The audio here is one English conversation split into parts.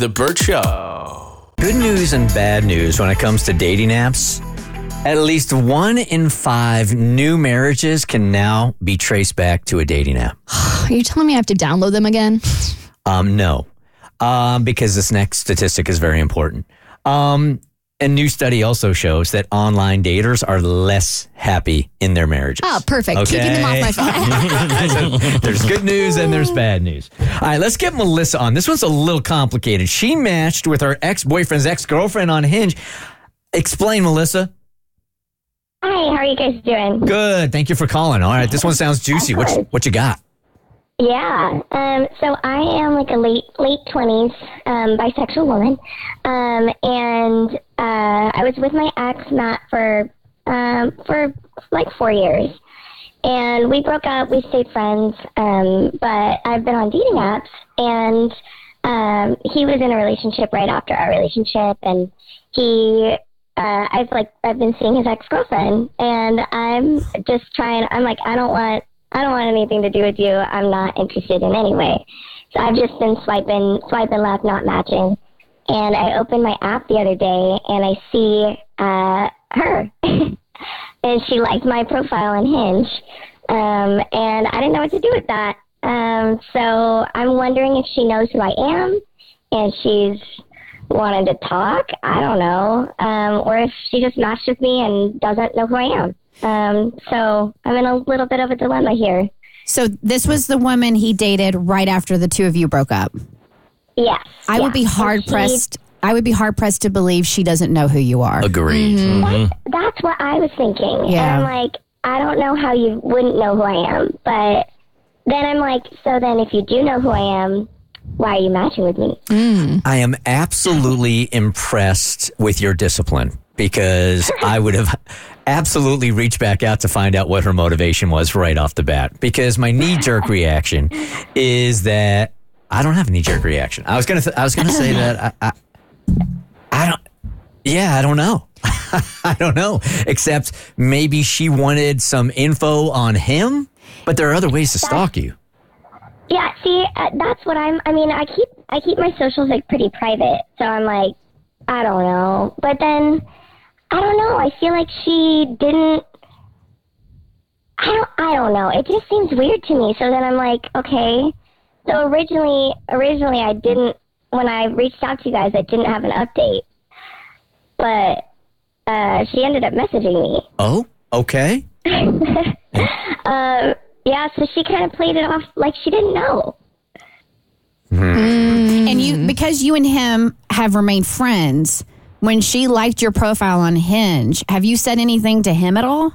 The Burt Show. Good news and bad news when it comes to dating apps. At least one in five new marriages can now be traced back to a dating app. Are you telling me I have to download them again? Um, no, um, because this next statistic is very important. Um, a new study also shows that online daters are less happy in their marriages. Oh, perfect. Keeping them off my phone. So there's good news and there's bad news. All right, let's get Melissa on. This one's a little complicated. She matched with her ex boyfriend's ex girlfriend on Hinge. Explain, Melissa. Hi, how are you guys doing? Good. Thank you for calling. All right, this one sounds juicy. What what you got? Yeah. Um, so I am like a late late twenties um, bisexual woman, um, and uh, I was with my ex Matt for um, for like four years, and we broke up. We stayed friends, um, but I've been on dating apps, and um, he was in a relationship right after our relationship, and he. Uh, I've like I've been seeing his ex girlfriend, and I'm just trying. I'm like I don't want I don't want anything to do with you. I'm not interested in any way. So I've just been swiping, swiping left, not matching. And I opened my app the other day and I see uh, her. and she liked my profile on Hinge. Um, and I didn't know what to do with that. Um, so I'm wondering if she knows who I am and she's wanted to talk. I don't know. Um, or if she just matched with me and doesn't know who I am. Um, so I'm in a little bit of a dilemma here. So this was the woman he dated right after the two of you broke up. Yes. I would be hard she, pressed. I would be hard pressed to believe she doesn't know who you are. Agreed. That's, that's what I was thinking. Yeah. And I'm like, I don't know how you wouldn't know who I am. But then I'm like, so then if you do know who I am, why are you matching with me? I am absolutely impressed with your discipline because I would have absolutely reach back out to find out what her motivation was right off the bat. Because my knee jerk reaction is that I don't have a knee jerk reaction. I was gonna th- I was gonna say that I, I I don't yeah I don't know I don't know except maybe she wanted some info on him, but there are other ways to stalk you. Yeah, see, uh, that's what I'm. I mean, I keep I keep my socials like pretty private, so I'm like, I don't know. But then, I don't know. I feel like she didn't. I don't. I don't know. It just seems weird to me. So then I'm like, okay. So originally, originally I didn't. When I reached out to you guys, I didn't have an update, but uh, she ended up messaging me. Oh, okay. Um, yeah, so she kind of played it off like she didn't know. And you, because you and him have remained friends, when she liked your profile on Hinge, have you said anything to him at all?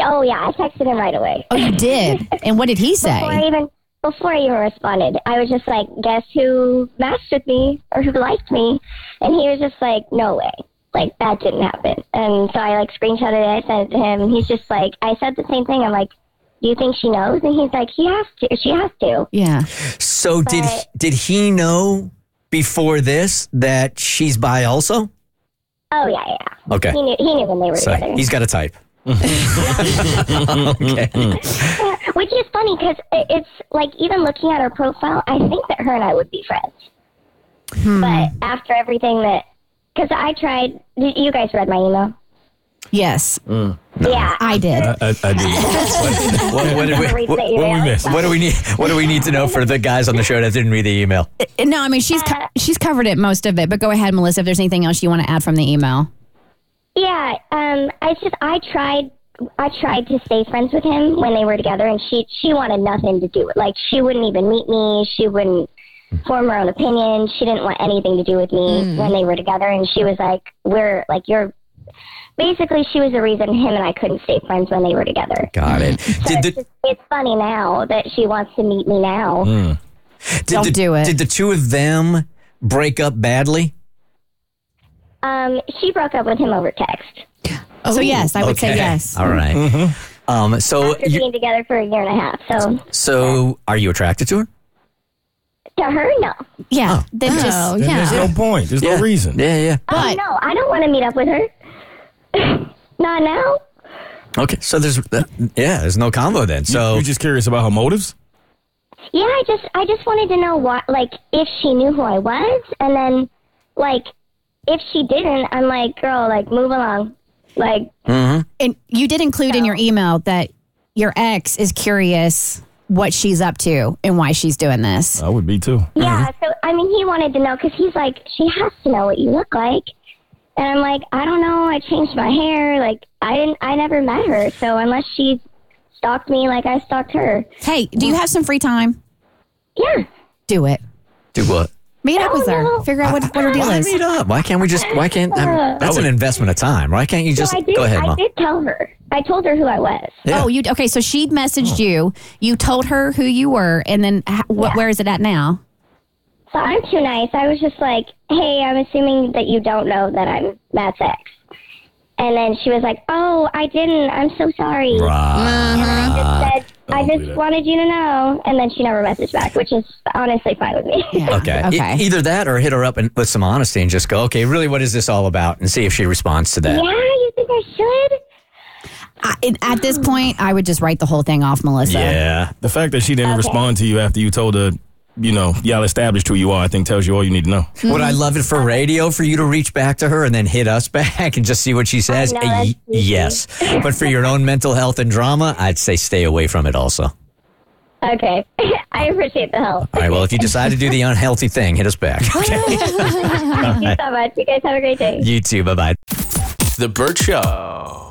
Oh yeah, I texted him right away. Oh, you did. and what did he say? Before I say? even before I even responded, I was just like, "Guess who matched with me or who liked me?" And he was just like, "No way." Like that didn't happen. And so I like screenshotted it, I sent it to him, and he's just like, I said the same thing. I'm like, "Do you think she knows?" And he's like, "He has to. She has to." Yeah. So did But- did he know before this that she's bi also? Oh yeah, yeah. Okay. He knew. He knew when they were So together. he's got a type. okay. Which is funny because it's like even looking at her profile, I think that her and I would be friends. Hmm. But after everything that, because I tried, you guys read my email. Yes. Mm. Yeah. I did. I, I, I did. What, what did we, Read what, what we email. what do we need? What do we need to know for the guys on the show that didn't read the email? No, I mean she's co- she's covered it most of it. But go ahead, Melissa. If there's anything else you want to add from the email. Yeah, um, I just I tried I tried to stay friends with him when they were together, and she she wanted nothing to do with like she wouldn't even meet me. She wouldn't form her own opinion. She didn't want anything to do with me when they were together, and she was like, "We're like you're." Basically, she was the reason him and I couldn't stay friends when they were together. Got it. So Did it's, the, just, it's funny now that she wants to meet me now. did Don't the, do it. Did the two of them break up badly? Um, she broke up with him over text So yes, I would say yes. All right. Um, so, after you, being together for a year and a half. So so are you attracted to her? to her, no. Yeah. Then Oh, just Then There's no point. There's no reason. Yeah, yeah. oh But- no, I don't want to meet up with her. Not now. Okay, so there's uh, yeah, there's no combo then. So You're just curious about her motives? Yeah, I just I just wanted to know what like if she knew who I was, and then like if she didn't, I'm like, girl, like move along, like and you did include in your email that your ex is curious what she's up to and why she's doing this. I would be too. yeah. So I mean, he wanted to know because he's like, she has to know what you look like, and I'm like, I don't know. I changed my hair. Like I didn't. I never met her, so unless she stalked me like I stalked her, Hey, do you have some free time? yeah. Do it. do what? Meet up with her. Oh, no. Figure out what, what her deal Why is. meet up? Why can't we just? Why can't? I that's an investment of time. Why can't you just so I did. go ahead, I mom? did tell her. I told her who I was. Yeah. Oh, you okay? So she messaged you. You told her who you were, and then h- wh- where is it at now? So I'm too nice. I was just like, hey, I'm assuming that you don't know that I'm Matt's ex. And then she was like, oh, I didn't. I'm so sorry. And I just uh-huh. said, I Don't do just that. wanted you to know. And then she never messaged back, which is honestly fine with me. Yeah. Okay. Okay. E- either that or hit her up and with some honesty and just go, okay, really, what is this all about? And see if she responds to that. yeah, you think I should? I, and at this point, I would just write the whole thing off, Melissa. Yeah. The fact that she didn't respond to you after you told her, you know, y'all established who you are, I think tells you all you need to know. Would I love it for radio for you to reach back to her and then hit us back and just see what she says? know, Y- yes. But for your own mental health and drama, I'd say stay away from it also. Okay. I appreciate the help. All right. Well, if you decide to do the unhealthy thing, hit us back. Okay. Thank you so much. You guys have a great day. You too. Bye bye. The Burt Show.